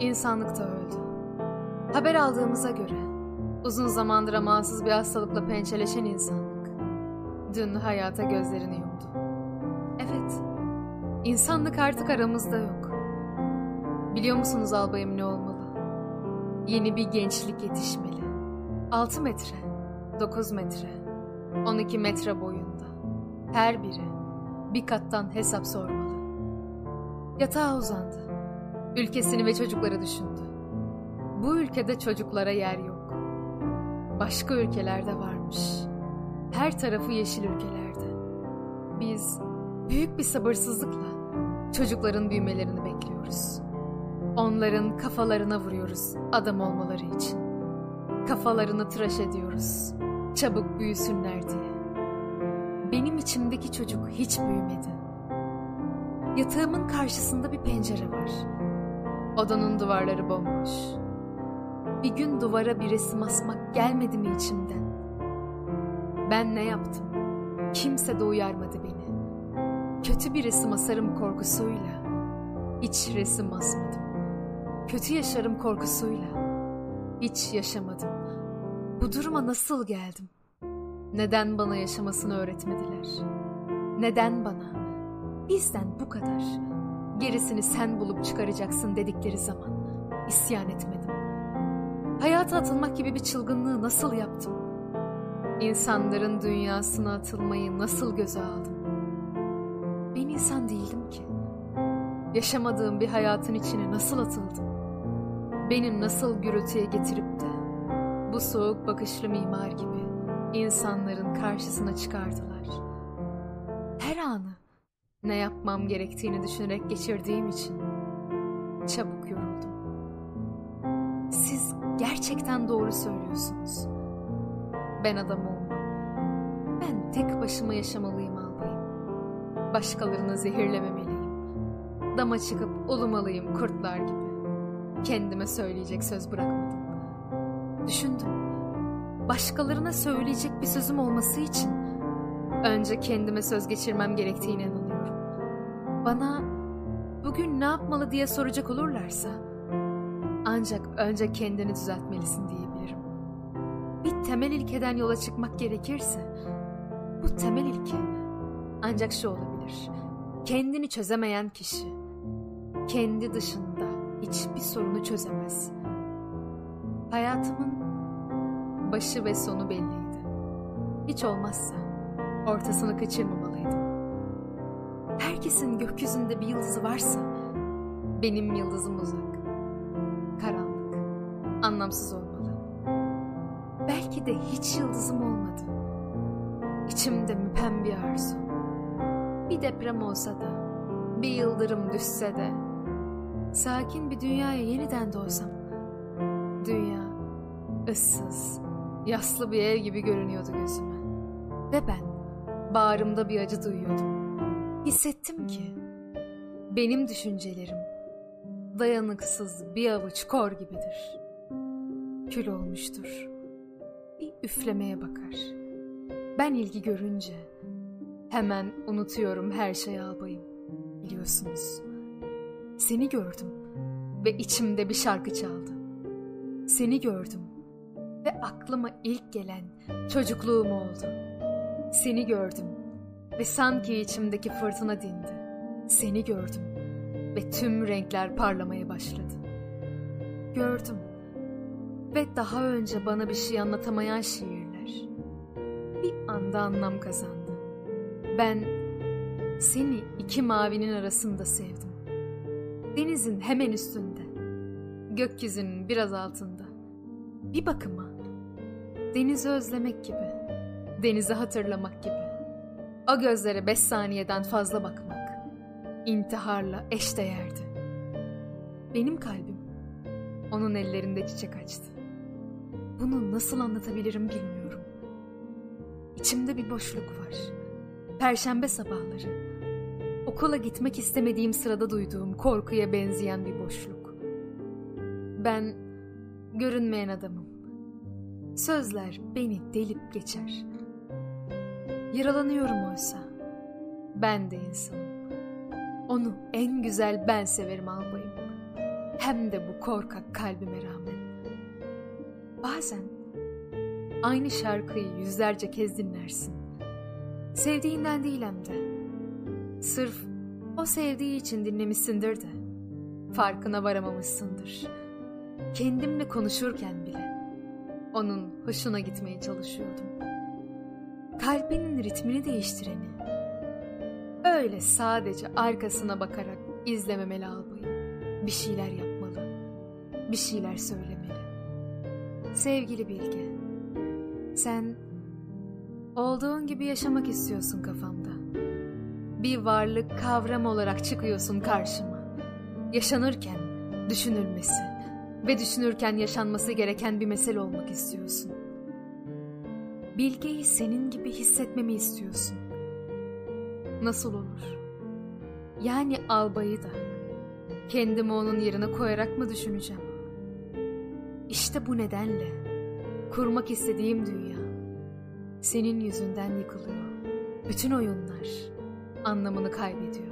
insanlık da öldü. Haber aldığımıza göre uzun zamandır amansız bir hastalıkla pençeleşen insanlık dün hayata gözlerini yumdu. Evet, insanlık artık aramızda yok. Biliyor musunuz albayım ne olmalı? Yeni bir gençlik yetişmeli. 6 metre, 9 metre, 12 metre boyunda. Her biri bir kattan hesap sormalı. Yatağa uzandı. Ülkesini ve çocukları düşündü. Bu ülkede çocuklara yer yok. Başka ülkelerde varmış. Her tarafı yeşil ülkelerde. Biz büyük bir sabırsızlıkla çocukların büyümelerini bekliyoruz. Onların kafalarına vuruyoruz adam olmaları için. Kafalarını tıraş ediyoruz. Çabuk büyüsünler diye. Benim içimdeki çocuk hiç büyümedi. Yatağımın karşısında bir pencere var. Odanın duvarları bomboş. Bir gün duvara bir resim asmak gelmedi mi içimden? Ben ne yaptım? Kimse de uyarmadı beni. Kötü bir resim asarım korkusuyla hiç resim asmadım. Kötü yaşarım korkusuyla hiç yaşamadım. Bu duruma nasıl geldim? Neden bana yaşamasını öğretmediler? Neden bana bizden bu kadar gerisini sen bulup çıkaracaksın dedikleri zaman isyan etmedim? Hayata atılmak gibi bir çılgınlığı nasıl yaptım? İnsanların dünyasına atılmayı nasıl göze aldım? Ben insan değildim ki. Yaşamadığım bir hayatın içine nasıl atıldım? Beni nasıl gürültüye getirip de bu soğuk bakışlı mimar gibi insanların karşısına çıkardılar. Her anı ne yapmam gerektiğini düşünerek geçirdiğim için çabuk yoruldum. Siz gerçekten doğru söylüyorsunuz. Ben adam olmam. Ben tek başıma yaşamalıyım albayım. Başkalarını zehirlememeliyim. Dama çıkıp ulumalıyım kurtlar gibi. Kendime söyleyecek söz bırakmadım. Düşündüm. Başkalarına söyleyecek bir sözüm olması için önce kendime söz geçirmem gerektiğine. Bana bugün ne yapmalı diye soracak olurlarsa ancak önce kendini düzeltmelisin diyebilirim. Bir temel ilkeden yola çıkmak gerekirse bu temel ilke ancak şu olabilir. Kendini çözemeyen kişi kendi dışında hiçbir sorunu çözemez. Hayatımın başı ve sonu belliydi. Hiç olmazsa ortasını kaçırmamalıydım. Herkesin gökyüzünde bir yıldızı varsa benim yıldızım uzak. Karanlık, anlamsız olmalı. Belki de hiç yıldızım olmadı. İçimde müpem bir arzu. Bir deprem olsa da, bir yıldırım düşse de, sakin bir dünyaya yeniden doğsam. Dünya ıssız, yaslı bir ev gibi görünüyordu gözüme. Ve ben bağrımda bir acı duyuyordum. Hissettim ki benim düşüncelerim dayanıksız bir avuç kor gibidir. Kül olmuştur. Bir üflemeye bakar. Ben ilgi görünce hemen unutuyorum her şeyi albayım. Biliyorsunuz. Seni gördüm ve içimde bir şarkı çaldı. Seni gördüm ve aklıma ilk gelen çocukluğum oldu. Seni gördüm ve sanki içimdeki fırtına dindi. Seni gördüm ve tüm renkler parlamaya başladı. Gördüm ve daha önce bana bir şey anlatamayan şiirler bir anda anlam kazandı. Ben seni iki mavinin arasında sevdim. Denizin hemen üstünde, gökyüzünün biraz altında. Bir bakıma denizi özlemek gibi, denizi hatırlamak gibi. O gözlere beş saniyeden fazla bakmak, intiharla eşdeğerdi. Benim kalbim onun ellerinde çiçek açtı. Bunu nasıl anlatabilirim bilmiyorum. İçimde bir boşluk var. Perşembe sabahları okula gitmek istemediğim sırada duyduğum korkuya benzeyen bir boşluk. Ben görünmeyen adamım. Sözler beni delip geçer. Yaralanıyorum oysa. Ben de insanım. Onu en güzel ben severim albayım. hem de bu korkak kalbime rağmen. Bazen aynı şarkıyı yüzlerce kez dinlersin. Sevdiğinden değil hem de. Sırf o sevdiği için dinlemişsindir de. Farkına varamamışsındır. Kendimle konuşurken bile onun hoşuna gitmeye çalışıyordum. Kalbinin ritmini değiştireni. Öyle sadece arkasına bakarak izlememeli albayı. Bir şeyler yapmalı. Bir şeyler söylemeli. Sevgili Bilge, sen olduğun gibi yaşamak istiyorsun kafamda. Bir varlık kavram olarak çıkıyorsun karşıma. Yaşanırken düşünülmesi ve düşünürken yaşanması gereken bir mesele olmak istiyorsun. Bilgeyi senin gibi hissetmemi istiyorsun. Nasıl olur? Yani albayı da kendimi onun yerine koyarak mı düşüneceğim? İşte bu nedenle kurmak istediğim dünya senin yüzünden yıkılıyor. Bütün oyunlar anlamını kaybediyor.